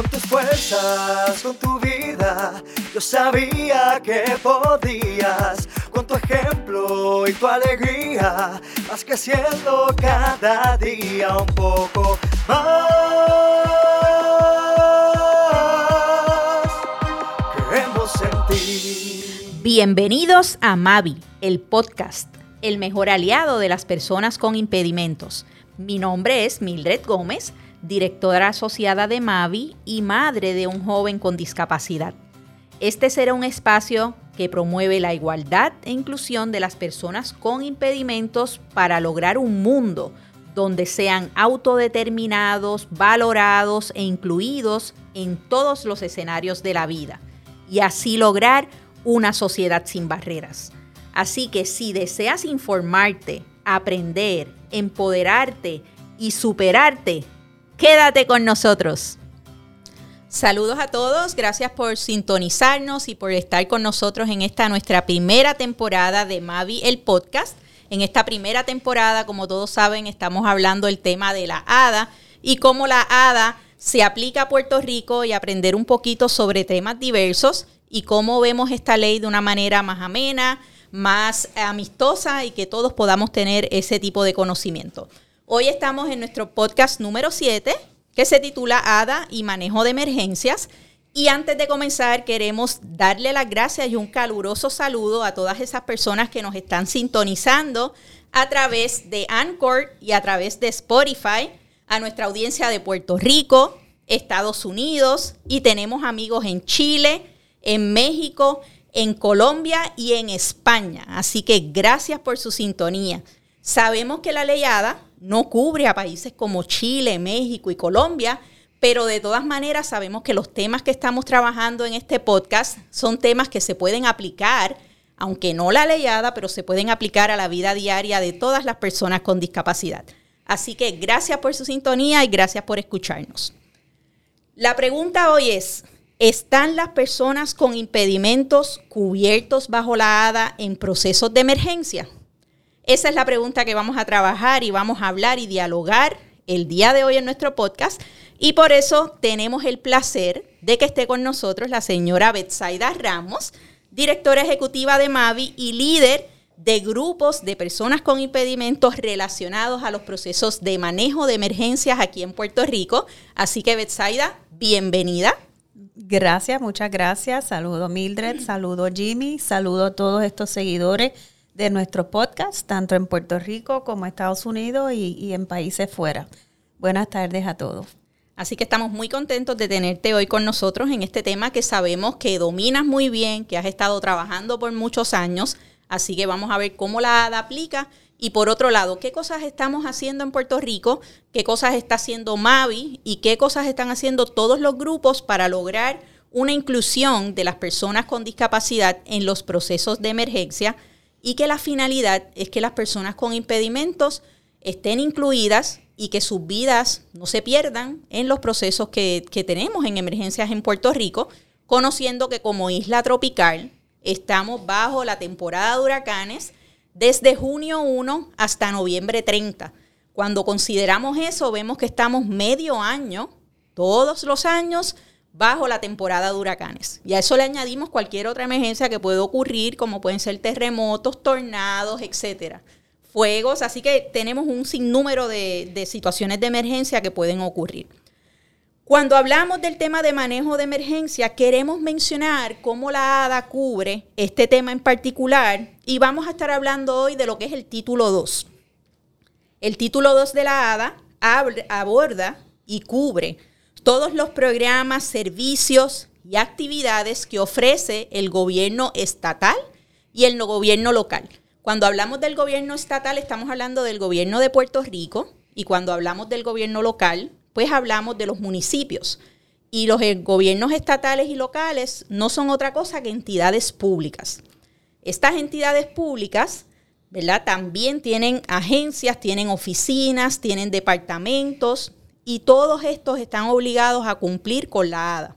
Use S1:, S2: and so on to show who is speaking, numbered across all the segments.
S1: Con tus fuerzas, con tu vida, yo sabía que podías. Con tu ejemplo y tu alegría, vas creciendo cada día un poco más. Creemos en ti.
S2: Bienvenidos a Mavi, el podcast, el mejor aliado de las personas con impedimentos. Mi nombre es Mildred Gómez directora asociada de Mavi y madre de un joven con discapacidad. Este será un espacio que promueve la igualdad e inclusión de las personas con impedimentos para lograr un mundo donde sean autodeterminados, valorados e incluidos en todos los escenarios de la vida y así lograr una sociedad sin barreras. Así que si deseas informarte, aprender, empoderarte y superarte, Quédate con nosotros. Saludos a todos, gracias por sintonizarnos y por estar con nosotros en esta nuestra primera temporada de Mavi el podcast. En esta primera temporada, como todos saben, estamos hablando del tema de la ADA y cómo la ADA se aplica a Puerto Rico y aprender un poquito sobre temas diversos y cómo vemos esta ley de una manera más amena, más amistosa y que todos podamos tener ese tipo de conocimiento. Hoy estamos en nuestro podcast número 7, que se titula ADA y Manejo de Emergencias. Y antes de comenzar, queremos darle las gracias y un caluroso saludo a todas esas personas que nos están sintonizando a través de Anchor y a través de Spotify, a nuestra audiencia de Puerto Rico, Estados Unidos y tenemos amigos en Chile, en México, en Colombia y en España. Así que gracias por su sintonía. Sabemos que la ley ADA no cubre a países como Chile, México y Colombia, pero de todas maneras sabemos que los temas que estamos trabajando en este podcast son temas que se pueden aplicar, aunque no la leyada, pero se pueden aplicar a la vida diaria de todas las personas con discapacidad. Así que gracias por su sintonía y gracias por escucharnos. La pregunta hoy es, ¿están las personas con impedimentos cubiertos bajo la ADA en procesos de emergencia? Esa es la pregunta que vamos a trabajar y vamos a hablar y dialogar el día de hoy en nuestro podcast. Y por eso tenemos el placer de que esté con nosotros la señora Betsaida Ramos, directora ejecutiva de Mavi y líder de grupos de personas con impedimentos relacionados a los procesos de manejo de emergencias aquí en Puerto Rico. Así que Betsaida, bienvenida.
S3: Gracias, muchas gracias. Saludo Mildred, saludo Jimmy, saludo a todos estos seguidores de nuestro podcast, tanto en Puerto Rico como Estados Unidos y, en países fuera. Buenas tardes a todos.
S2: Así que estamos muy contentos de tenerte hoy con nosotros en este tema que sabemos que dominas muy bien, que has estado trabajando por muchos años. Así que vamos a ver cómo la aplica. Y por otro lado, qué cosas estamos haciendo en Puerto Rico, qué cosas está haciendo Mavi y qué cosas están haciendo todos los grupos para lograr una inclusión de las personas con discapacidad en los procesos de emergencia y que la finalidad es que las personas con impedimentos estén incluidas y que sus vidas no se pierdan en los procesos que, tenemos en emergencias en Puerto Rico, conociendo que como isla tropical estamos bajo la temporada de huracanes desde junio 1 hasta noviembre 30. Cuando consideramos eso, vemos que estamos medio año, todos los años, bajo la temporada de huracanes. Y a eso le añadimos cualquier otra emergencia que puede ocurrir, como pueden ser terremotos, tornados, etcétera. Fuegos, así que tenemos un sinnúmero de, de situaciones de emergencia que pueden ocurrir. Cuando hablamos del tema de manejo de emergencia, queremos mencionar cómo la ADA cubre este tema en particular y vamos a estar hablando hoy de lo que es el título 2. El título 2 de la ADA aborda y cubre todos los programas, servicios y actividades que ofrece el gobierno estatal y el gobierno local. Cuando hablamos del gobierno estatal estamos hablando del gobierno de Puerto Rico y cuando hablamos del gobierno local, pues hablamos de los municipios. Y los eh, gobiernos estatales y locales no son otra cosa que entidades públicas. Estas entidades públicas, ¿verdad? También tienen agencias, tienen oficinas, tienen departamentos, y todos estos están obligados a cumplir con la ADA.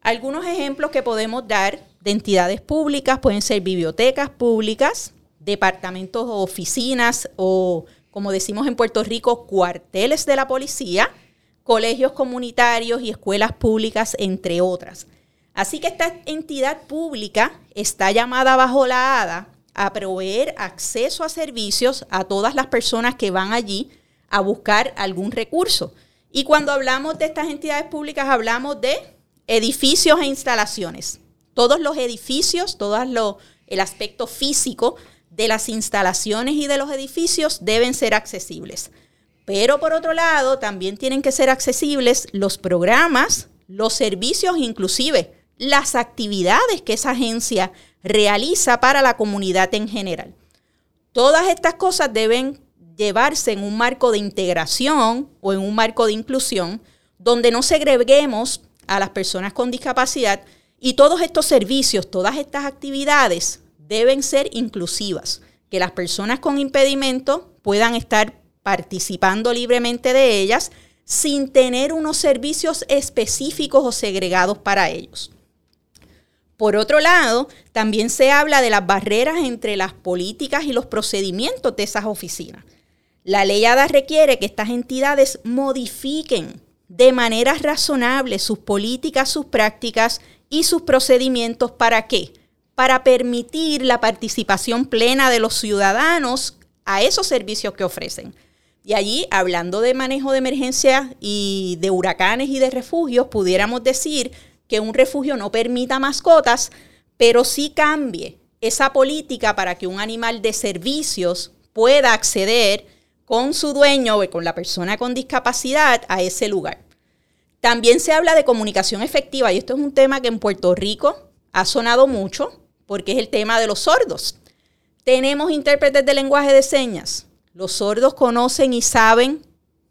S2: Algunos ejemplos que podemos dar de entidades públicas pueden ser bibliotecas públicas, departamentos o oficinas o, como decimos en Puerto Rico, cuarteles de la policía, colegios comunitarios y escuelas públicas, entre otras. Así que esta entidad pública está llamada bajo la ADA a proveer acceso a servicios a todas las personas que van allí a buscar algún recurso. Y cuando hablamos de estas entidades públicas, hablamos de edificios e instalaciones. Todos los edificios, todo el aspecto físico de las instalaciones y de los edificios deben ser accesibles. Pero por otro lado, también tienen que ser accesibles los programas, los servicios, inclusive las actividades que esa agencia realiza para la comunidad en general. Todas estas cosas deben llevarse en un marco de integración o en un marco de inclusión donde no segreguemos a las personas con discapacidad y todos estos servicios, todas estas actividades deben ser inclusivas, que las personas con impedimento puedan estar participando libremente de ellas sin tener unos servicios específicos o segregados para ellos. Por otro lado, también se habla de las barreras entre las políticas y los procedimientos de esas oficinas. La ley ADA requiere que estas entidades modifiquen de manera razonable sus políticas, sus prácticas y sus procedimientos. ¿Para qué? Para permitir la participación plena de los ciudadanos a esos servicios que ofrecen. Y allí, hablando de manejo de emergencia y de huracanes y de refugios, pudiéramos decir que un refugio no permita mascotas, pero sí cambie esa política para que un animal de servicios pueda acceder con su dueño o con la persona con discapacidad a ese lugar. También se habla de comunicación efectiva y esto es un tema que en Puerto Rico ha sonado mucho porque es el tema de los sordos. Tenemos intérpretes de lenguaje de señas. Los sordos conocen y saben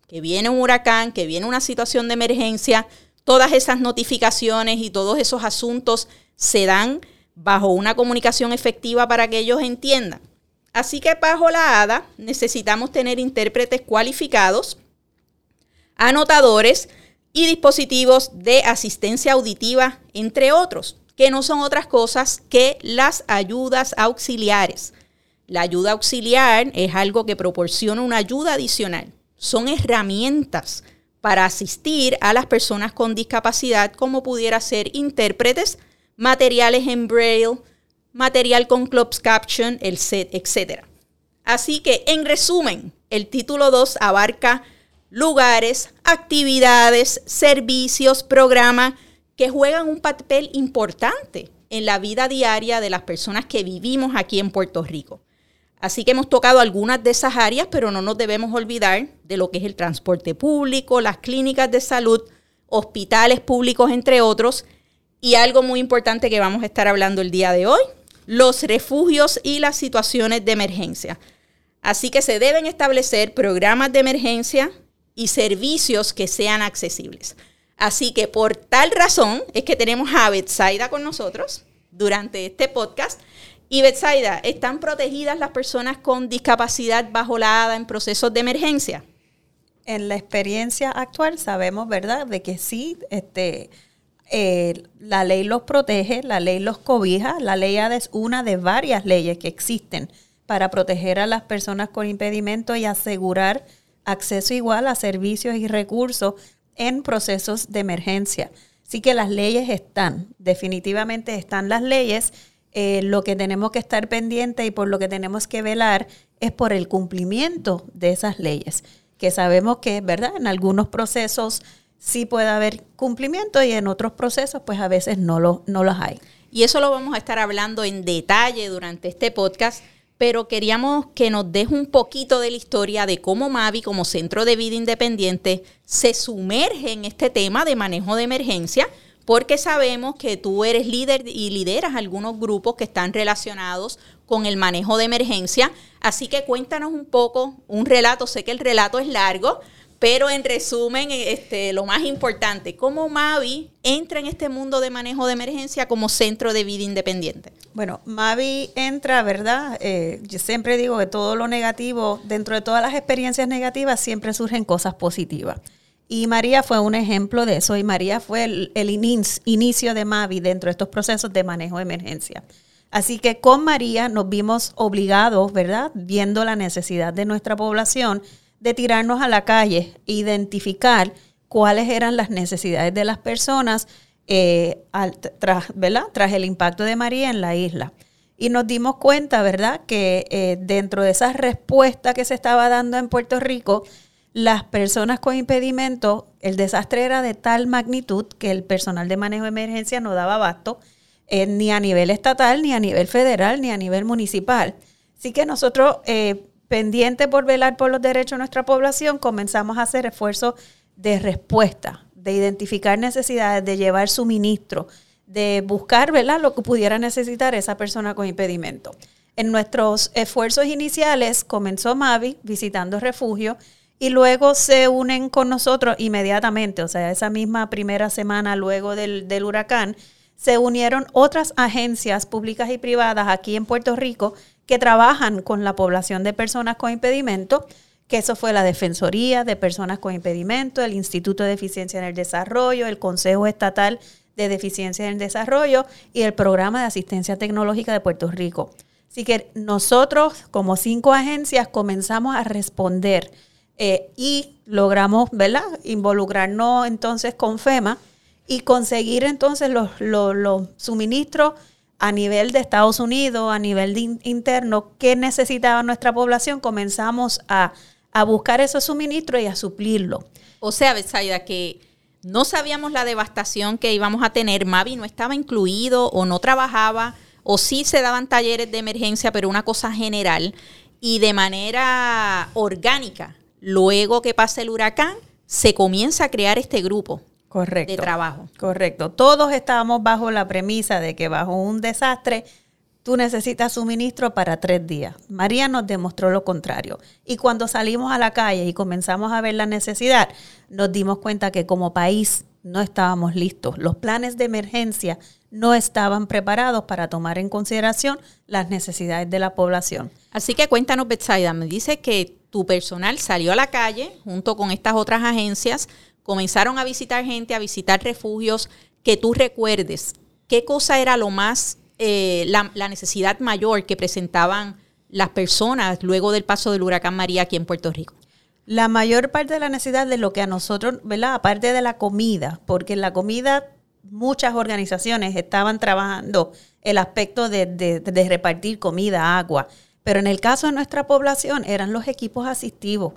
S2: que viene un huracán, que viene una situación de emergencia. Todas esas notificaciones y todos esos asuntos se dan bajo una comunicación efectiva para que ellos entiendan. Así que bajo la ADA necesitamos tener intérpretes cualificados, anotadores y dispositivos de asistencia auditiva, entre otros, que no son otras cosas que las ayudas auxiliares. La ayuda auxiliar es algo que proporciona una ayuda adicional. Son herramientas para asistir a las personas con discapacidad, como pudiera ser intérpretes, materiales en braille, material con closed caption, el set, etc. Así que, en resumen, el título 2 abarca lugares, actividades, servicios, programas que juegan un papel importante en la vida diaria de las personas que vivimos aquí en Puerto Rico. Así que hemos tocado algunas de esas áreas, pero no nos debemos olvidar de lo que es el transporte público, las clínicas de salud, hospitales públicos, entre otros, y algo muy importante que vamos a estar hablando el día de hoy, los refugios y las situaciones de emergencia. Así que se deben establecer programas de emergencia y servicios que sean accesibles. Así que por tal razón es que tenemos a Betsaida con nosotros durante este podcast. Y Betsaida, ¿están protegidas las personas con discapacidad bajo la ADA en procesos de emergencia?
S3: En la experiencia actual sabemos, ¿verdad?, de que sí, este, eh, la ley los protege, la ley los cobija, la ley ADA es una de varias leyes que existen para proteger a las personas con impedimento y asegurar acceso igual a servicios y recursos en procesos de emergencia. Así que las leyes están, definitivamente están las leyes. Eh, lo que tenemos que estar pendiente y por lo que tenemos que velar es por el cumplimiento de esas leyes, que sabemos que, ¿verdad? En algunos procesos sí puede haber cumplimiento y en otros procesos pues a veces no, lo, no los hay.
S2: Y eso lo vamos a estar hablando en detalle durante este podcast, pero queríamos que nos deje un poquito de la historia de cómo Mavi como centro de vida independiente se sumerge en este tema de manejo de emergencia, porque sabemos que tú eres líder y lideras algunos grupos que están relacionados con el manejo de emergencia. Así que cuéntanos un poco, un relato, sé que el relato es largo, pero en resumen, este, lo más importante, ¿cómo Mavi entra en este mundo de manejo de emergencia como centro de vida independiente?
S3: Bueno, Mavi entra, ¿verdad? Eh, yo siempre digo que todo lo negativo, dentro de todas las experiencias negativas, siempre surgen cosas positivas. Y María fue un ejemplo de eso, y María fue el, el inicio de Mavi dentro de estos procesos de manejo de emergencia. Así que con María nos vimos obligados, ¿verdad? Viendo la necesidad de nuestra población de tirarnos a la calle, identificar cuáles eran las necesidades de las personas eh, tras, tras el impacto de María en la isla. Y nos dimos cuenta, ¿verdad?, que eh, dentro de esa respuesta que se estaba dando en Puerto Rico, las personas con impedimento, el desastre era de tal magnitud que el personal de manejo de emergencia no daba abasto eh, ni a nivel estatal, ni a nivel federal, ni a nivel municipal. Así que nosotros, pendientes por velar por los derechos de nuestra población, comenzamos a hacer esfuerzos de respuesta, de identificar necesidades, de llevar suministro, de buscar ¿verdad? lo que pudiera necesitar esa persona con impedimento. En nuestros esfuerzos iniciales comenzó Mavi visitando refugio y luego se unen con nosotros inmediatamente, o sea, esa misma primera semana luego del, del huracán, se unieron otras agencias públicas y privadas aquí en Puerto Rico que trabajan con la población de personas con impedimento, que eso fue la Defensoría de Personas con Impedimento, el Instituto de Eficiencia en el Desarrollo, el Consejo Estatal de Deficiencia en el Desarrollo y el Programa de Asistencia Tecnológica de Puerto Rico. Así que nosotros, como cinco agencias, comenzamos a responder eh, y logramos, ¿verdad?, involucrarnos entonces con FEMA y conseguir entonces los, los, suministros a nivel de Estados Unidos, a nivel interno, que necesitaba nuestra población, comenzamos a, buscar esos suministros y a suplirlo.
S2: O sea, Besaida, que no sabíamos la devastación que íbamos a tener, Mavi no estaba incluido o no trabajaba, o sí se daban talleres de emergencia, pero una cosa general, y de manera orgánica, luego que pasa el huracán, se comienza a crear este grupo.
S3: Correcto.
S2: de trabajo.
S3: Correcto. Todos estábamos bajo la premisa de que bajo un desastre tú necesitas suministro para tres días. María nos demostró lo contrario. Y cuando salimos a la calle y comenzamos a ver la necesidad, nos dimos cuenta que como país no estábamos listos. Los planes de emergencia no estaban preparados para tomar en consideración las necesidades de la población.
S2: Así que cuéntanos, Betsaida, me dice que tu personal salió a la calle junto con estas otras agencias comenzaron a visitar gente, a visitar refugios, que tú recuerdes qué cosa era lo más, eh, la, necesidad mayor que presentaban las personas luego del paso del huracán María aquí en Puerto Rico.
S3: La mayor parte de la necesidad de lo que a nosotros, ¿verdad? Aparte de la comida, porque en la comida muchas organizaciones estaban trabajando el aspecto de, de repartir comida, agua, pero en el caso de nuestra población eran los equipos asistivos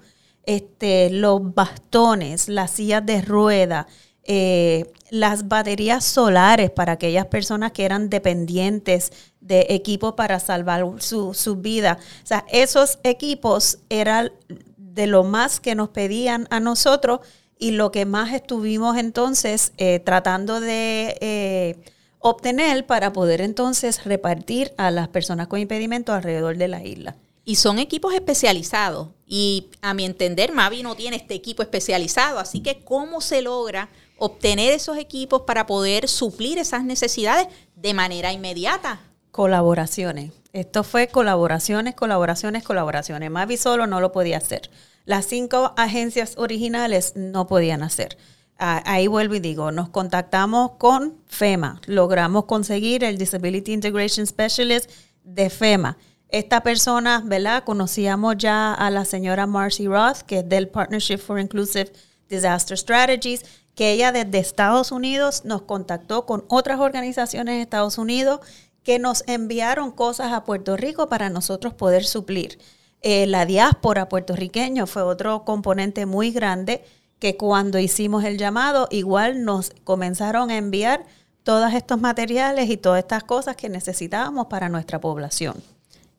S3: este, los bastones, las sillas de rueda, eh, las baterías solares para aquellas personas que eran dependientes de equipos para salvar su, su vida. O sea, esos equipos eran de lo más que nos pedían a nosotros y lo que más estuvimos entonces eh, tratando de eh, obtener para poder entonces repartir a las personas con impedimento alrededor de la isla.
S2: Y son equipos especializados. Y a mi entender, Mavi no tiene este equipo especializado. Así que, ¿cómo se logra obtener esos equipos para poder suplir esas necesidades de manera inmediata?
S3: Colaboraciones. Esto fue colaboraciones, colaboraciones, colaboraciones. Mavi solo no lo podía hacer. Las cinco agencias originales no podían hacer. Ahí vuelvo y digo, nos contactamos con FEMA, logramos conseguir el Disability Integration Specialist de FEMA esta persona, ¿verdad? Conocíamos ya a la señora Marcy Roth, que es del Partnership for Inclusive Disaster Strategies, que ella desde Estados Unidos nos contactó con otras organizaciones de Estados Unidos que nos enviaron cosas a Puerto Rico para nosotros poder suplir. Eh, la diáspora puertorriqueña fue otro componente muy grande que cuando hicimos el llamado igual nos comenzaron a enviar todos estos materiales y todas estas cosas que necesitábamos para nuestra población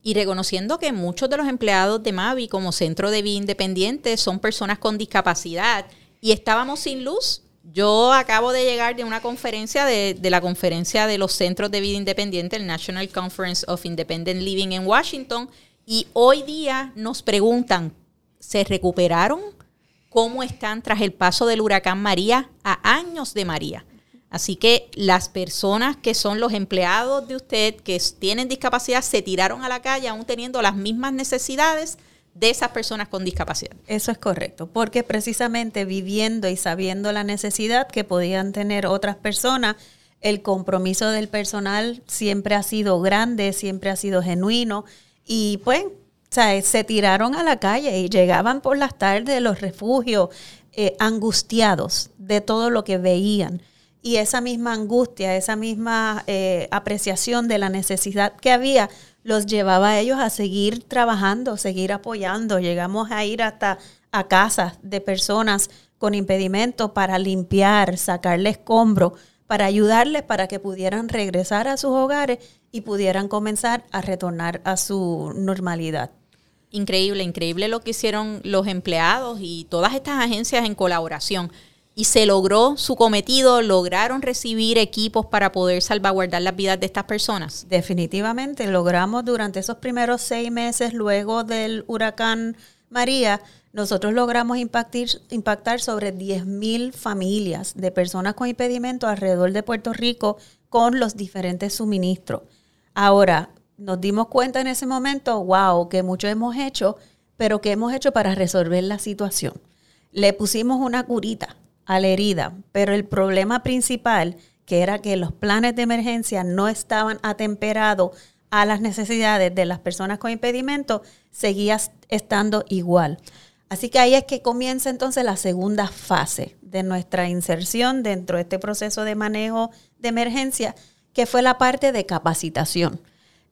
S2: y reconociendo que muchos de los empleados de Mavi como centro de vida independiente son personas con discapacidad y estábamos sin luz. Yo acabo de llegar de una conferencia, de, la conferencia de los centros de vida independiente, el National Conference of Independent Living en Washington, y hoy día nos preguntan, ¿se recuperaron? ¿Cómo están tras el paso del huracán María a años de María? Así que las personas que son los empleados de usted que tienen discapacidad se tiraron a la calle aún teniendo las mismas necesidades de esas personas con discapacidad.
S3: Eso es correcto, porque precisamente viviendo y sabiendo la necesidad que podían tener otras personas, el compromiso del personal siempre ha sido grande, siempre ha sido genuino y pues se tiraron a la calle y llegaban por las tardes de los refugios eh, angustiados de todo lo que veían. Y esa misma angustia, esa misma eh, apreciación de la necesidad que había, los llevaba a ellos a seguir trabajando, seguir apoyando. Llegamos a ir hasta a casas de personas con impedimento para limpiar, sacarles escombro, para ayudarles para que pudieran regresar a sus hogares y pudieran comenzar a retornar a su normalidad.
S2: Increíble, increíble lo que hicieron los empleados y todas estas agencias en colaboración. Y se logró su cometido, lograron recibir equipos para poder salvaguardar las vidas de estas personas.
S3: Definitivamente, logramos durante esos primeros seis meses luego del huracán María, nosotros logramos impactar, sobre 10.000 familias de personas con impedimento alrededor de Puerto Rico con los diferentes suministros. Ahora, nos dimos cuenta en ese momento, wow, que mucho hemos hecho, pero ¿qué hemos hecho para resolver la situación? Le pusimos una curita a la herida, pero el problema principal, que era que los planes de emergencia no estaban atemperados a las necesidades de las personas con impedimento, seguía estando igual. Así que ahí es que comienza entonces la segunda fase de nuestra inserción dentro de este proceso de manejo de emergencia, que fue la parte de capacitación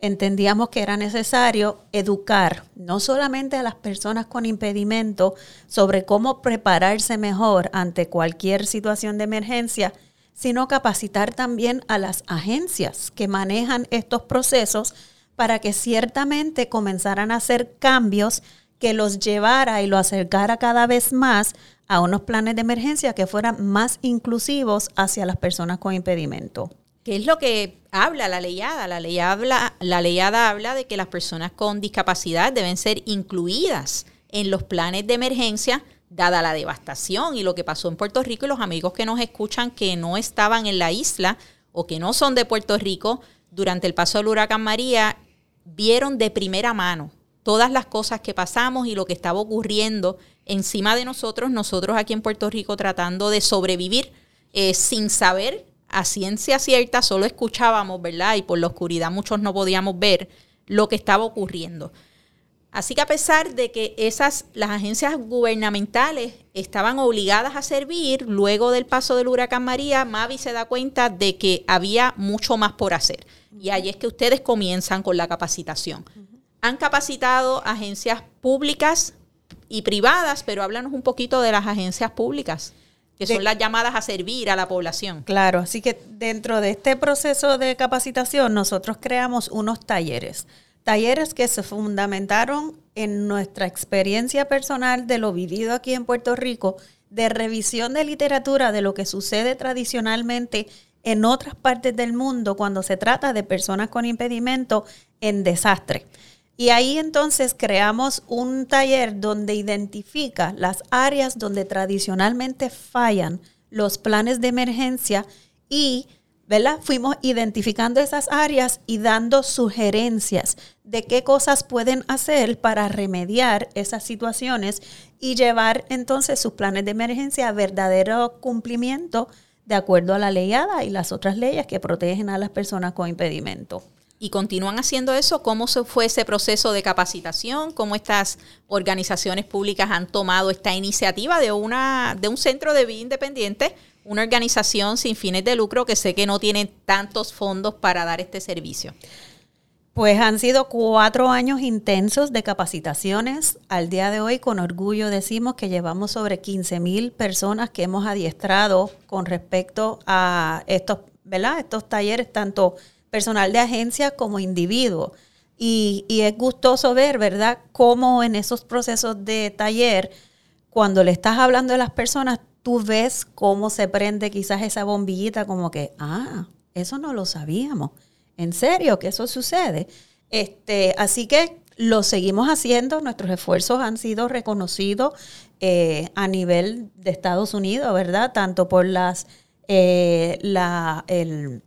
S3: entendíamos que era necesario educar no solamente a las personas con impedimento sobre cómo prepararse mejor ante cualquier situación de emergencia, sino capacitar también a las agencias que manejan estos procesos para que ciertamente comenzaran a hacer cambios que los llevara y lo acercara cada vez más a unos planes de emergencia que fueran más inclusivos hacia las personas con impedimento.
S2: ¿Qué es lo que habla la leyada? La ley habla, la leyada habla de que las personas con discapacidad deben ser incluidas en los planes de emergencia, dada la devastación y lo que pasó en Puerto Rico y los amigos que nos escuchan que no estaban en la isla o que no son de Puerto Rico durante el paso del huracán María, vieron de primera mano todas las cosas que pasamos y lo que estaba ocurriendo encima de nosotros, nosotros aquí en Puerto Rico tratando de sobrevivir eh, sin saber a ciencia cierta solo escuchábamos, ¿verdad? Y por la oscuridad muchos no podíamos ver lo que estaba ocurriendo. Así que a pesar de que esas, las agencias gubernamentales estaban obligadas a servir, luego del paso del huracán María, Mavi se da cuenta de que había mucho más por hacer. Y ahí es que ustedes comienzan con la capacitación. Han capacitado agencias públicas y privadas, pero háblanos un poquito de las agencias públicas que son las llamadas a servir a la población.
S3: Claro, así que dentro de este proceso de capacitación nosotros creamos unos talleres, talleres que se fundamentaron en nuestra experiencia personal de lo vivido aquí en Puerto Rico, de revisión de literatura de lo que sucede tradicionalmente en otras partes del mundo cuando se trata de personas con impedimento en desastre. Y ahí entonces creamos un taller donde identifica las áreas donde tradicionalmente fallan los planes de emergencia y ¿verdad? Fuimos identificando esas áreas y dando sugerencias de qué cosas pueden hacer para remediar esas situaciones y llevar entonces sus planes de emergencia a verdadero cumplimiento de acuerdo a la ley ADA y las otras leyes que protegen a las personas con impedimento
S2: y continúan haciendo eso. ¿Cómo fue ese proceso de capacitación? ¿Cómo estas organizaciones públicas han tomado esta iniciativa de, una, de un centro de vida independiente, una organización sin fines de lucro que sé que no tiene tantos fondos para dar este servicio?
S3: Pues han sido cuatro años intensos de capacitaciones. Al día de hoy, con orgullo decimos que llevamos sobre 15 mil personas que hemos adiestrado con respecto a estos, ¿verdad? estos talleres, tanto personal de agencia como individuo. Y, es gustoso ver, ¿verdad?, cómo en esos procesos de taller, cuando le estás hablando a las personas, tú ves cómo se prende quizás esa bombillita como que, ah, eso no lo sabíamos. En serio, que eso sucede. Este, así que lo seguimos haciendo, nuestros esfuerzos han sido reconocidos eh, a nivel de Estados Unidos, ¿verdad? Tanto por las, eh, la, el,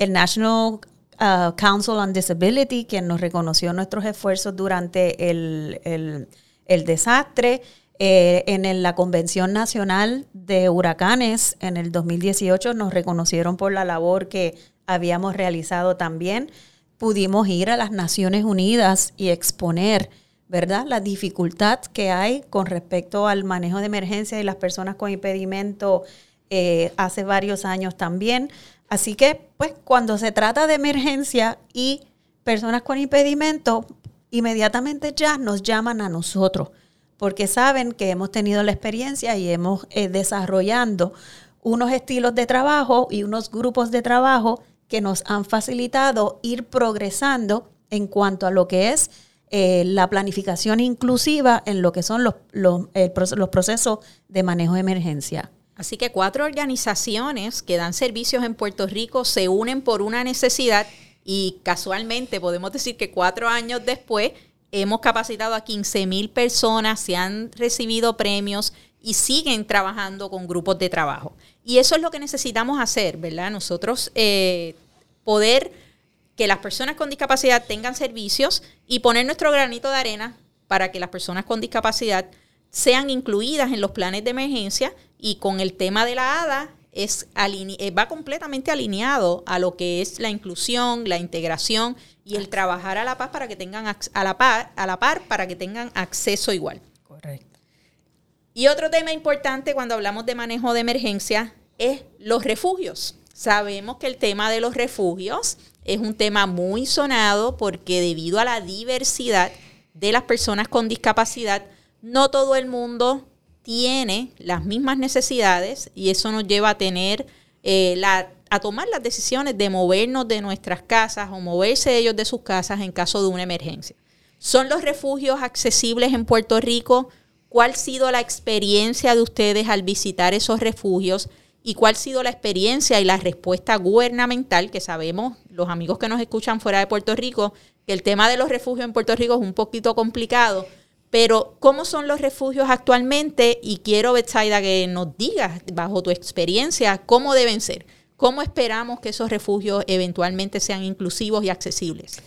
S3: el National uh, Council on Disability, quien nos reconoció nuestros esfuerzos durante el, desastre. Eh, en la Convención Nacional de Huracanes en el 2018 nos reconocieron por la labor que habíamos realizado también. Pudimos ir a las Naciones Unidas y exponer ¿verdad? La dificultad que hay con respecto al manejo de emergencia y las personas con impedimento eh, hace varios años también. Así que, pues, cuando se trata de emergencia y personas con impedimento, inmediatamente ya nos llaman a nosotros, porque saben que hemos tenido la experiencia y hemos eh, desarrollando unos estilos de trabajo y unos grupos de trabajo que nos han facilitado ir progresando en cuanto a lo que es eh, la planificación inclusiva en lo que son los, los, los procesos de manejo de emergencia.
S2: Así que cuatro organizaciones que dan servicios en Puerto Rico se unen por una necesidad y casualmente podemos decir que cuatro años después hemos capacitado a 15 mil personas, se han recibido premios y siguen trabajando con grupos de trabajo. Y eso es lo que necesitamos hacer, ¿verdad? Nosotros eh, poder que las personas con discapacidad tengan servicios y poner nuestro granito de arena para que las personas con discapacidad sean incluidas en los planes de emergencia y con el tema de la ADA es eh, va completamente alineado a lo que es la inclusión, la integración y el trabajar a la paz para que tengan a la par, a la par para que tengan acceso igual. Correcto. Y otro tema importante cuando hablamos de manejo de emergencia es los refugios. Sabemos que el tema de los refugios es un tema muy sonado porque debido a la diversidad de las personas con discapacidad, no todo el mundo tiene las mismas necesidades y eso nos lleva a tener eh, la, a tomar las decisiones de movernos de nuestras casas o moverse ellos de sus casas en caso de una emergencia. ¿Son los refugios accesibles en Puerto Rico? ¿Cuál ha sido la experiencia de ustedes al visitar esos refugios? y cuál ha sido la experiencia y la respuesta gubernamental, que sabemos, los amigos que nos escuchan fuera de Puerto Rico, que el tema de los refugios en Puerto Rico es un poquito complicado, pero ¿cómo son los refugios actualmente? Y quiero, Betsaida, que nos digas, bajo tu experiencia, cómo deben ser. ¿Cómo esperamos que esos refugios eventualmente sean inclusivos y accesibles?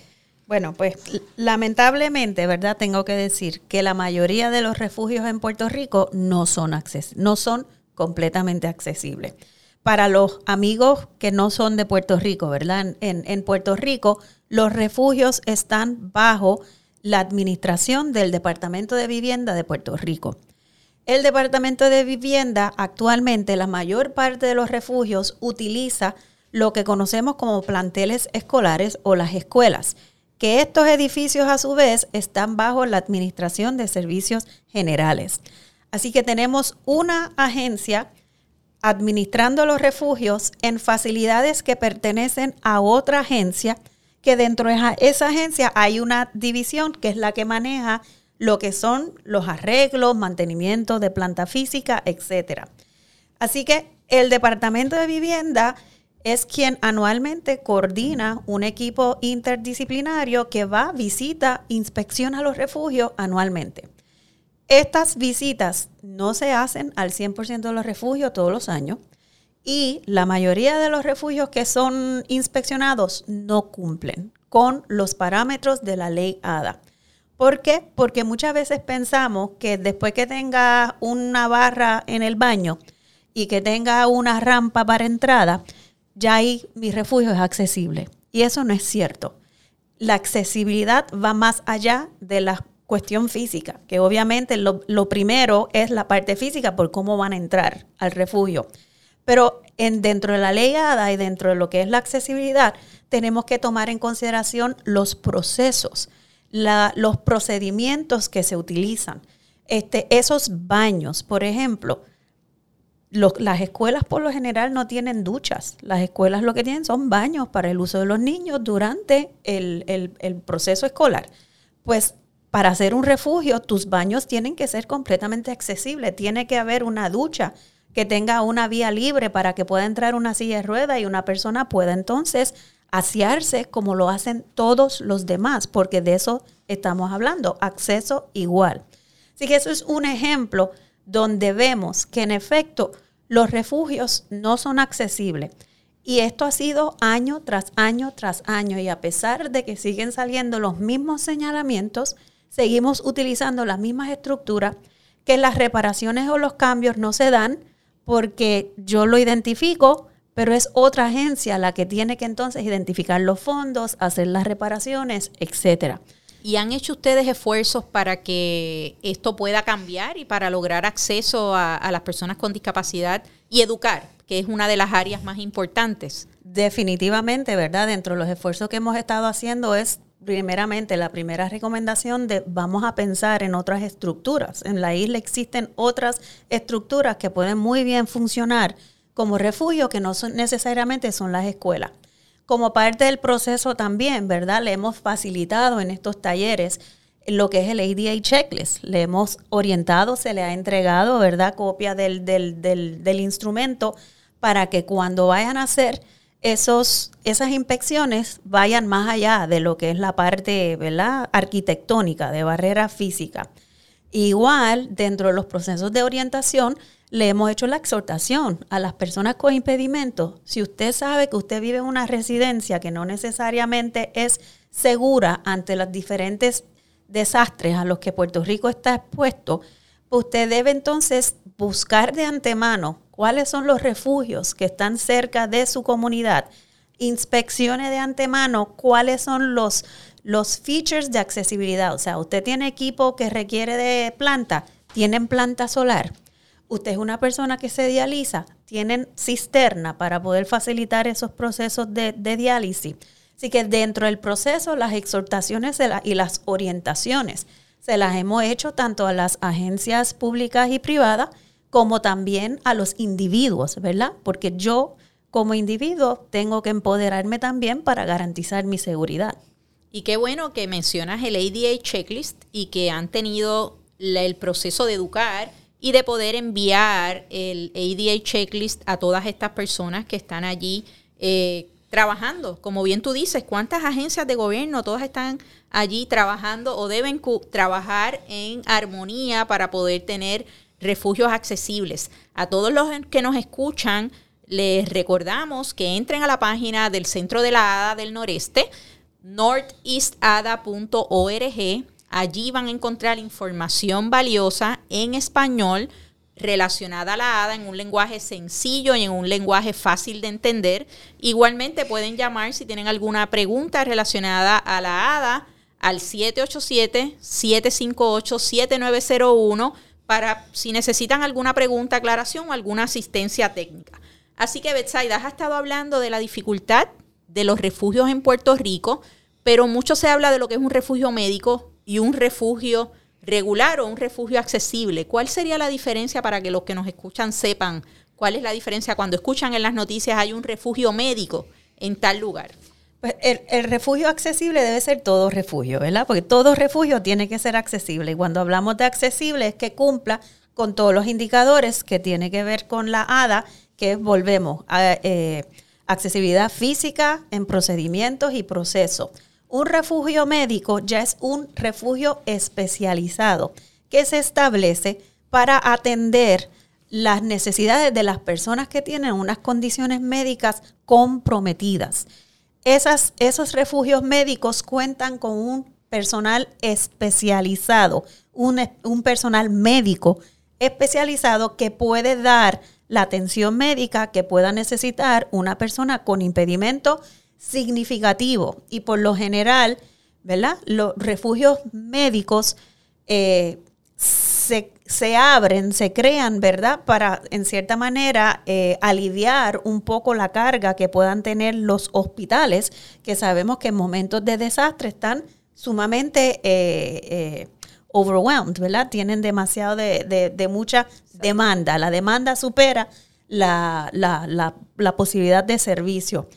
S3: Bueno, pues lamentablemente, ¿verdad? Tengo que decir que la mayoría de los refugios en Puerto Rico no son, acces no son completamente accesible. Para los amigos que no son de Puerto Rico, ¿verdad? En, en Puerto Rico los refugios están bajo la administración del Departamento de Vivienda de Puerto Rico. El Departamento de Vivienda actualmente la mayor parte de los refugios utiliza lo que conocemos como planteles escolares o las escuelas, que estos edificios a su vez están bajo la Administración de Servicios Generales. Así que tenemos una agencia administrando los refugios en facilidades que pertenecen a otra agencia, que dentro de esa agencia hay una división que es la que maneja lo que son los arreglos, mantenimiento de planta física, etcétera. Así que el Departamento de Vivienda es quien anualmente coordina un equipo interdisciplinario que va, visita, inspecciona los refugios anualmente. Estas visitas no se hacen al 100% de los refugios todos los años y la mayoría de los refugios que son inspeccionados no cumplen con los parámetros de la ley ADA. ¿Por qué? Porque muchas veces pensamos que después que tenga una barra en el baño y que tenga una rampa para entrada, ya ahí mi refugio es accesible. Y eso no es cierto. La accesibilidad va más allá de las cuestión física, que obviamente lo, primero es la parte física por cómo van a entrar al refugio. Pero en, dentro de la ley ADA y dentro de lo que es la accesibilidad, tenemos que tomar en consideración los procesos, los procedimientos que se utilizan. Este, esos baños, por ejemplo, las escuelas por lo general no tienen duchas. Las escuelas lo que tienen son baños para el uso de los niños durante el, el proceso escolar. Pues para hacer un refugio, tus baños tienen que ser completamente accesibles. Tiene que haber una ducha que tenga una vía libre para que pueda entrar una silla de rueda y una persona pueda entonces asearse como lo hacen todos los demás, porque de eso estamos hablando, acceso igual. Así que eso es un ejemplo donde vemos que en efecto los refugios no son accesibles. Y esto ha sido año tras año tras año y a pesar de que siguen saliendo los mismos señalamientos, seguimos utilizando las mismas estructuras, que las reparaciones o los cambios no se dan porque yo lo identifico, pero es otra agencia la que tiene que entonces identificar los fondos, hacer las reparaciones, etcétera.
S2: ¿Y han hecho ustedes esfuerzos para que esto pueda cambiar y para lograr acceso a, a las personas con discapacidad y educar, que es una de las áreas más importantes?
S3: Definitivamente, ¿verdad? Dentro de los esfuerzos que hemos estado haciendo es primeramente, la primera recomendación de vamos a pensar en otras estructuras. En la isla existen otras estructuras que pueden muy bien funcionar como refugio, que no son, necesariamente son las escuelas. Como parte del proceso también, ¿verdad? Le hemos facilitado en estos talleres lo que es el ADA checklist. Le hemos orientado, se le ha entregado, ¿verdad? Copia del, del, del, del instrumento para que cuando vayan a hacer esos, esas inspecciones vayan más allá de lo que es la parte ¿verdad? arquitectónica, de barrera física. Igual, dentro de los procesos de orientación, le hemos hecho la exhortación a las personas con impedimentos. Si usted sabe que usted vive en una residencia que no necesariamente es segura ante los diferentes desastres a los que Puerto Rico está expuesto, usted debe entonces buscar de antemano cuáles son los refugios que están cerca de su comunidad, inspeccione de antemano cuáles son los, los features de accesibilidad. O sea, usted tiene equipo que requiere de planta, tienen planta solar. Usted es una persona que se dializa, tienen cisterna para poder facilitar esos procesos de, diálisis. Así que dentro del proceso, las exhortaciones y las orientaciones se las hemos hecho tanto a las agencias públicas y privadas como también a los individuos, ¿verdad? Porque yo como individuo tengo que empoderarme también para garantizar mi seguridad.
S2: Y qué bueno que mencionas el ADA checklist y que han tenido el proceso de educar y de poder enviar el ADA checklist a todas estas personas que están allí eh, trabajando. Como bien tú dices, ¿cuántas agencias de gobierno todas están allí trabajando o deben trabajar en armonía para poder tener refugios accesibles. A todos los que nos escuchan, les recordamos que entren a la página del Centro de la Hada del Noreste, northeastada.org. Allí van a encontrar información valiosa en español relacionada a la hada en un lenguaje sencillo y en un lenguaje fácil de entender. Igualmente pueden llamar si tienen alguna pregunta relacionada a la hada al 787-758-7901 para si necesitan alguna pregunta, aclaración o alguna asistencia técnica. Así que, Betsaida, has estado hablando de la dificultad de los refugios en Puerto Rico, pero mucho se habla de lo que es un refugio médico y un refugio regular o un refugio accesible. ¿Cuál sería la diferencia para que los que nos escuchan sepan cuál es la diferencia cuando escuchan en las noticias hay un refugio médico en tal lugar?
S3: Pues el, refugio accesible debe ser todo refugio, ¿verdad? Porque todo refugio tiene que ser accesible. Y cuando hablamos de accesible es que cumpla con todos los indicadores que tiene que ver con la ADA, que volvemos a eh, accesibilidad física en procedimientos y procesos. Un refugio médico ya es un refugio especializado que se establece para atender las necesidades de las personas que tienen unas condiciones médicas comprometidas esos refugios médicos cuentan con un personal especializado, un, un personal médico especializado que puede dar la atención médica que pueda necesitar una persona con impedimento significativo. Y por lo general, ¿verdad? Los refugios médicos eh, se, abren, se crean, ¿verdad? Para, en cierta manera, eh, aliviar un poco la carga que puedan tener los hospitales, que sabemos que en momentos de desastre están sumamente eh, eh, overwhelmed, ¿verdad? Tienen demasiado de, mucha demanda. La demanda supera la, la, posibilidad de servicio.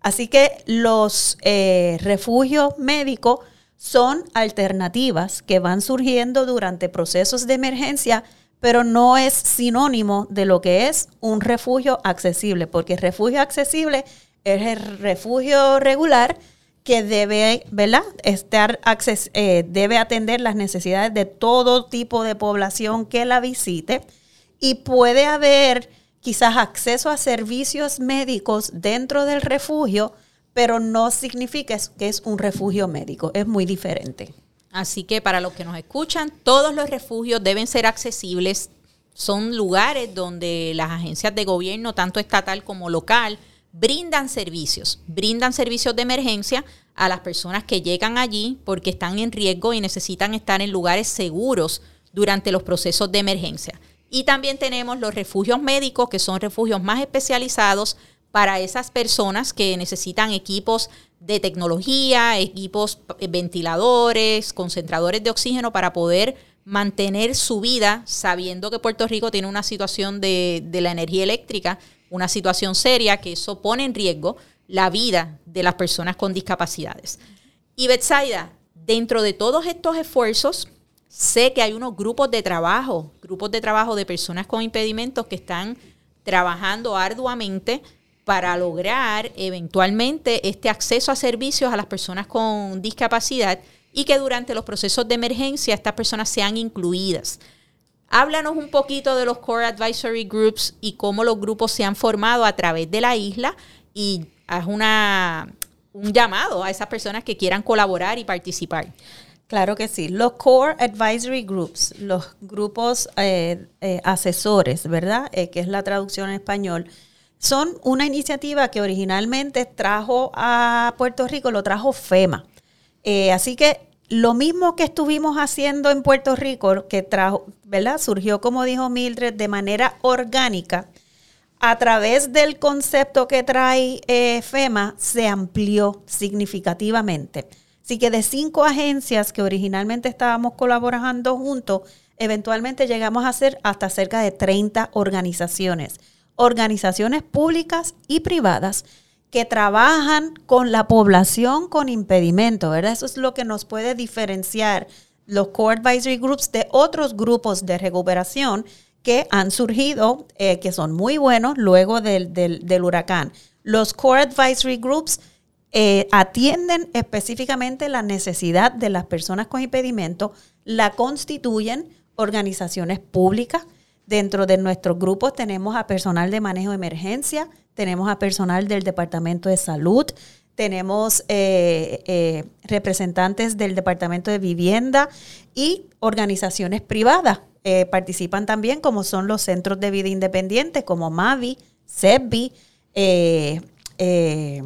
S3: Así que los refugios médicos son alternativas que van surgiendo durante procesos de emergencia, pero no es sinónimo de lo que es un refugio accesible, porque refugio accesible es el refugio regular que debe. Estar eh, debe atender las necesidades de todo tipo de población que la visite y puede haber quizás acceso a servicios médicos dentro del refugio, pero no significa que es un refugio médico, es muy diferente.
S2: Así que para los que nos escuchan, todos los refugios deben ser accesibles. Son lugares donde las agencias de gobierno, tanto estatal como local, brindan servicios, brindan servicios de emergencia a las personas que llegan allí porque están en riesgo y necesitan estar en lugares seguros durante los procesos de emergencia. Y también tenemos los refugios médicos, que son refugios más especializados para esas personas que necesitan equipos de tecnología, equipos eh, ventiladores, concentradores de oxígeno para poder mantener su vida sabiendo que Puerto Rico tiene una situación de, de la energía eléctrica, una situación seria que eso pone en riesgo la vida de las personas con discapacidades. Y Betsaida, dentro de todos estos esfuerzos, sé que hay unos grupos de trabajo, grupos de trabajo de personas con impedimentos que están trabajando arduamente para lograr eventualmente este acceso a servicios a las personas con discapacidad y que durante los procesos de emergencia estas personas sean incluidas. Háblanos un poquito de los Core Advisory Groups y cómo los grupos se han formado a través de la isla y haz una, un llamado a esas personas que quieran colaborar y participar.
S3: Claro que sí. Los Core Advisory Groups, los grupos eh, eh, asesores, ¿verdad? Eh, que es la traducción en español, son una iniciativa que originalmente trajo a Puerto Rico, lo trajo FEMA. así que lo mismo que estuvimos haciendo en Puerto Rico, que trajo, ¿verdad? Surgió, como dijo Mildred, de manera orgánica a través del concepto que trae eh, FEMA, se amplió significativamente. Así que de cinco agencias que originalmente estábamos colaborando juntos, eventualmente llegamos a ser hasta cerca de 30 organizaciones. Organizaciones públicas y privadas que trabajan con la población con impedimento, ¿verdad? Eso es lo que nos puede diferenciar los Core Advisory Groups de otros grupos de recuperación que han surgido, eh, que son muy buenos luego del, huracán. Los Core Advisory Groups eh, atienden específicamente la necesidad de las personas con impedimento, la constituyen organizaciones públicas. Dentro de nuestros grupos tenemos a personal de manejo de emergencia, tenemos a personal del Departamento de Salud, tenemos eh, representantes del Departamento de Vivienda y organizaciones privadas eh, participan también, como son los centros de vida independientes, como MAVI, SEBI, eh, eh,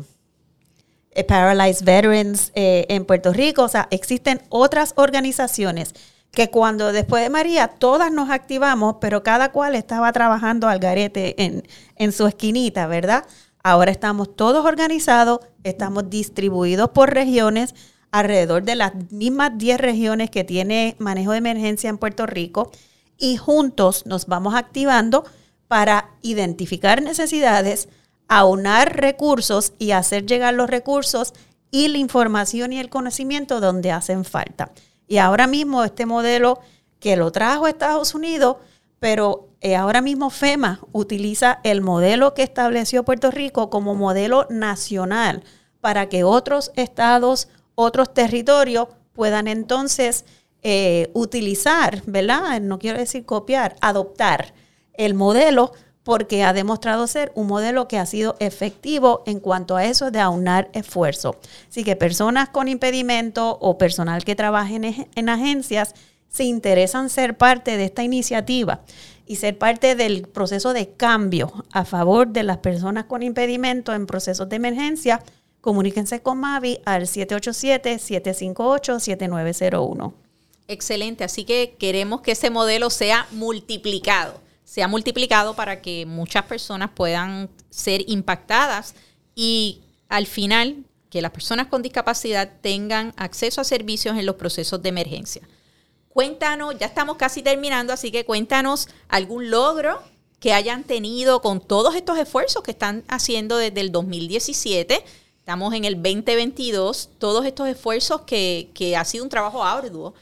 S3: Paralyzed Veterans en Puerto Rico. O sea, existen otras organizaciones que cuando después de María todas nos activamos, pero cada cual estaba trabajando al garete en, en su esquinita, ¿verdad? Ahora estamos todos organizados, estamos distribuidos por regiones, alrededor de las mismas 10 regiones que tiene manejo de emergencia en Puerto Rico y juntos nos vamos activando para identificar necesidades, aunar recursos y hacer llegar los recursos y la información y el conocimiento donde hacen falta. Y ahora mismo este modelo que lo trajo Estados Unidos, pero eh, ahora mismo FEMA utiliza el modelo que estableció Puerto Rico como modelo nacional para que otros estados, otros territorios puedan entonces eh, utilizar, ¿verdad? No quiero decir copiar, adoptar el modelo porque ha demostrado ser un modelo que ha sido efectivo en cuanto a eso de aunar esfuerzo. Así que personas con impedimento o personal que trabaje en, en agencias se interesan ser parte de esta iniciativa y ser parte del proceso de cambio a favor de las personas con impedimento en procesos de emergencia, comuníquense con Mavi al 787-758-7901.
S2: Excelente, así que queremos que ese modelo sea multiplicado, sea multiplicado para que muchas personas puedan ser impactadas y al final que las personas con discapacidad tengan acceso a servicios en los procesos de emergencia. Cuéntanos, ya estamos casi terminando, así que cuéntanos algún logro que hayan tenido con todos estos esfuerzos que están haciendo desde el 2017. Estamos en el 2022, todos estos esfuerzos que, que ha sido un trabajo arduo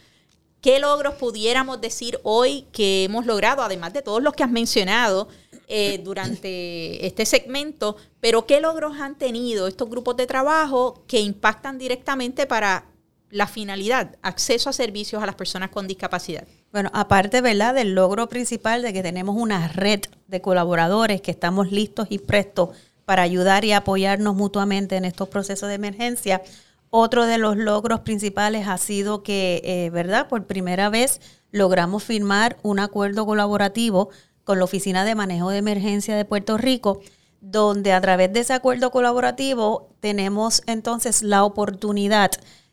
S2: ¿Qué logros pudiéramos decir hoy que hemos logrado, además de todos los que has mencionado eh, durante este segmento? Pero ¿qué logros han tenido estos grupos de trabajo que impactan directamente para la finalidad, acceso a servicios a las personas con discapacidad?
S3: Bueno, aparte, ¿verdad?, del logro principal de que tenemos una red de colaboradores que estamos listos y prestos para ayudar y apoyarnos mutuamente en estos procesos de emergencia, otro de los logros principales ha sido que, eh, ¿verdad? Por primera vez logramos firmar un acuerdo colaborativo con la Oficina de Manejo de Emergencia de Puerto Rico, donde a través de ese acuerdo colaborativo tenemos entonces la oportunidad,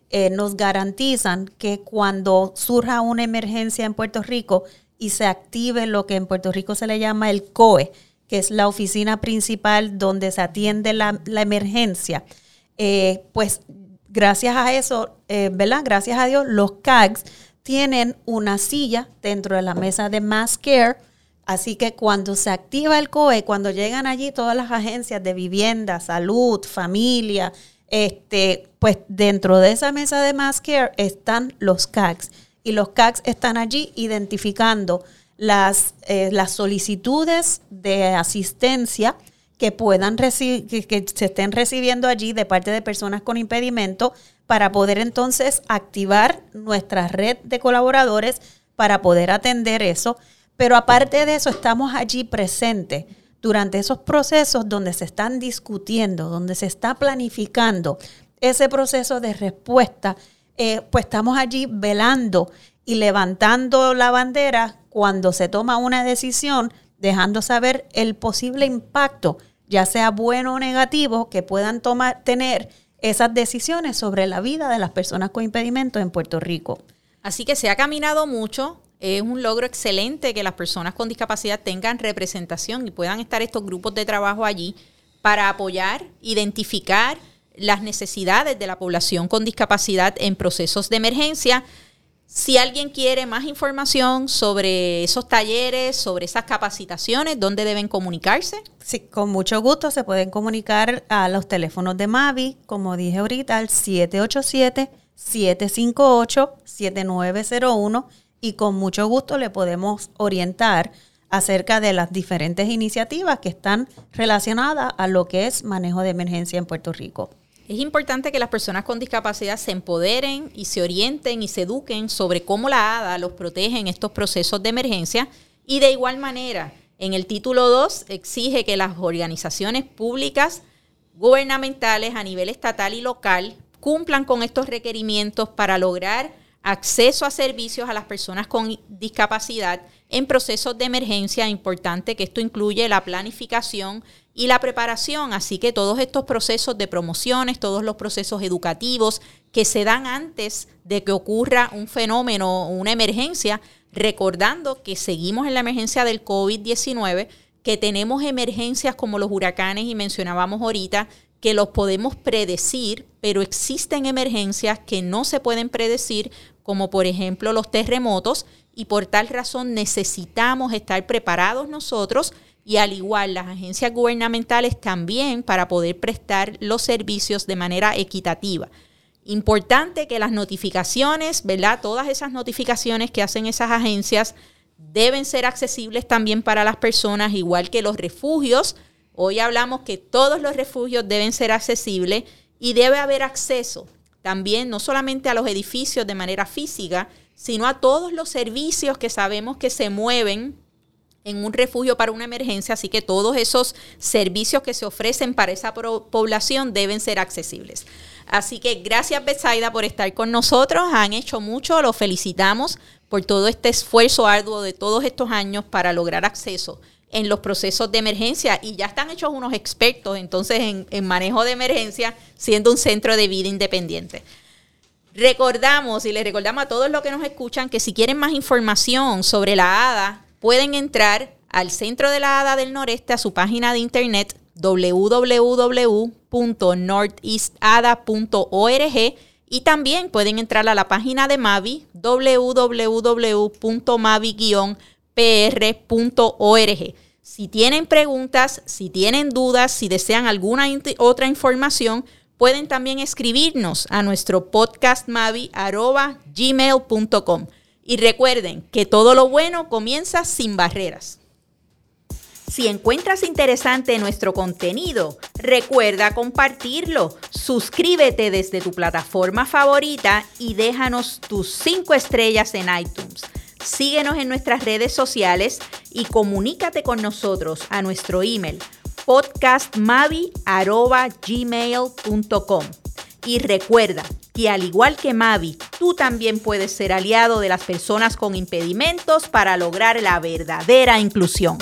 S3: eh, nos garantizan que cuando surja una emergencia en Puerto Rico y se active lo que en Puerto Rico se le llama el COE, que es la oficina principal donde se atiende la, emergencia, eh, pues gracias a eso, eh, ¿verdad? Gracias a Dios, los CAGs tienen una silla dentro de la mesa de Mass Care. Así que cuando se activa el COE, cuando llegan allí todas las agencias de vivienda, salud, familia, este, pues dentro de esa mesa de Mass Care están los CAGs. Y los CAGs están allí identificando las, eh, las solicitudes de asistencia que puedan recibir, que, se estén recibiendo allí de parte de personas con impedimento para poder entonces activar nuestra red de colaboradores para poder atender eso. Pero aparte de eso, estamos allí presentes durante esos procesos donde se están discutiendo, donde se está planificando ese proceso de respuesta, eh, pues estamos allí velando y levantando la bandera cuando se toma una decisión, dejando saber el posible impacto, ya sea bueno o negativo, que puedan tomar, tener esas decisiones sobre la vida de las personas con impedimentos en Puerto Rico.
S2: Así que se ha caminado mucho, es un logro excelente que las personas con discapacidad tengan representación y puedan estar estos grupos de trabajo allí para apoyar, identificar las necesidades de la población con discapacidad en procesos de emergencia si alguien quiere más información sobre esos talleres, sobre esas capacitaciones, ¿dónde deben comunicarse?
S3: Sí, con mucho gusto se pueden comunicar a los teléfonos de Mavi, como dije ahorita, al 787-758-7901 y con mucho gusto le podemos orientar acerca de las diferentes iniciativas que están relacionadas a lo que es manejo de emergencia en Puerto Rico.
S2: Es importante que las personas con discapacidad se empoderen y se orienten y se eduquen sobre cómo la ADA los protege en estos procesos de emergencia. Y de igual manera, en el título 2 exige que las organizaciones públicas gubernamentales a nivel estatal y local cumplan con estos requerimientos para lograr acceso a servicios a las personas con discapacidad en procesos de emergencia. Importante que esto incluye la planificación y la preparación, así que todos estos procesos de promociones, todos los procesos educativos que se dan antes de que ocurra un fenómeno o una emergencia, recordando que seguimos en la emergencia del COVID-19, que tenemos emergencias como los huracanes y mencionábamos ahorita, que los podemos predecir, pero existen emergencias que no se pueden predecir, como por ejemplo los terremotos, y por tal razón necesitamos estar preparados nosotros y al igual las agencias gubernamentales también para poder prestar los servicios de manera equitativa. Importante que las notificaciones, ¿verdad? Todas esas notificaciones que hacen esas agencias deben ser accesibles también para las personas, igual que los refugios. Hoy hablamos que todos los refugios deben ser accesibles y debe haber acceso también no solamente a los edificios de manera física, sino a todos los servicios que sabemos que se mueven en un refugio para una emergencia, así que todos esos servicios que se ofrecen para esa población deben ser accesibles. Así que gracias Betsaida por estar con nosotros, han hecho mucho, los felicitamos por todo este esfuerzo arduo de todos estos años para lograr acceso en los procesos de emergencia y ya están hechos unos expertos entonces en, en manejo de emergencia siendo un centro de vida independiente. Recordamos y les recordamos a todos los que nos escuchan que si quieren más información sobre la ADA, pueden entrar al Centro de la Hada del Noreste a su página de internet www.northeastada.org y también pueden entrar a la página de Mavi www.mavi-pr.org. Si tienen preguntas, si tienen dudas, si desean alguna otra información, pueden también escribirnos a nuestro podcastmavi.gmail.com. Y recuerden que todo lo bueno comienza sin barreras. Si encuentras interesante nuestro contenido, recuerda compartirlo. Suscríbete desde tu plataforma favorita y déjanos tus 5 estrellas en iTunes. Síguenos en nuestras redes sociales y comunícate con nosotros a nuestro email podcastmavi.gmail.com. Y recuerda que al igual que Mavi, tú también puedes ser aliado de las personas con impedimentos para lograr la verdadera inclusión.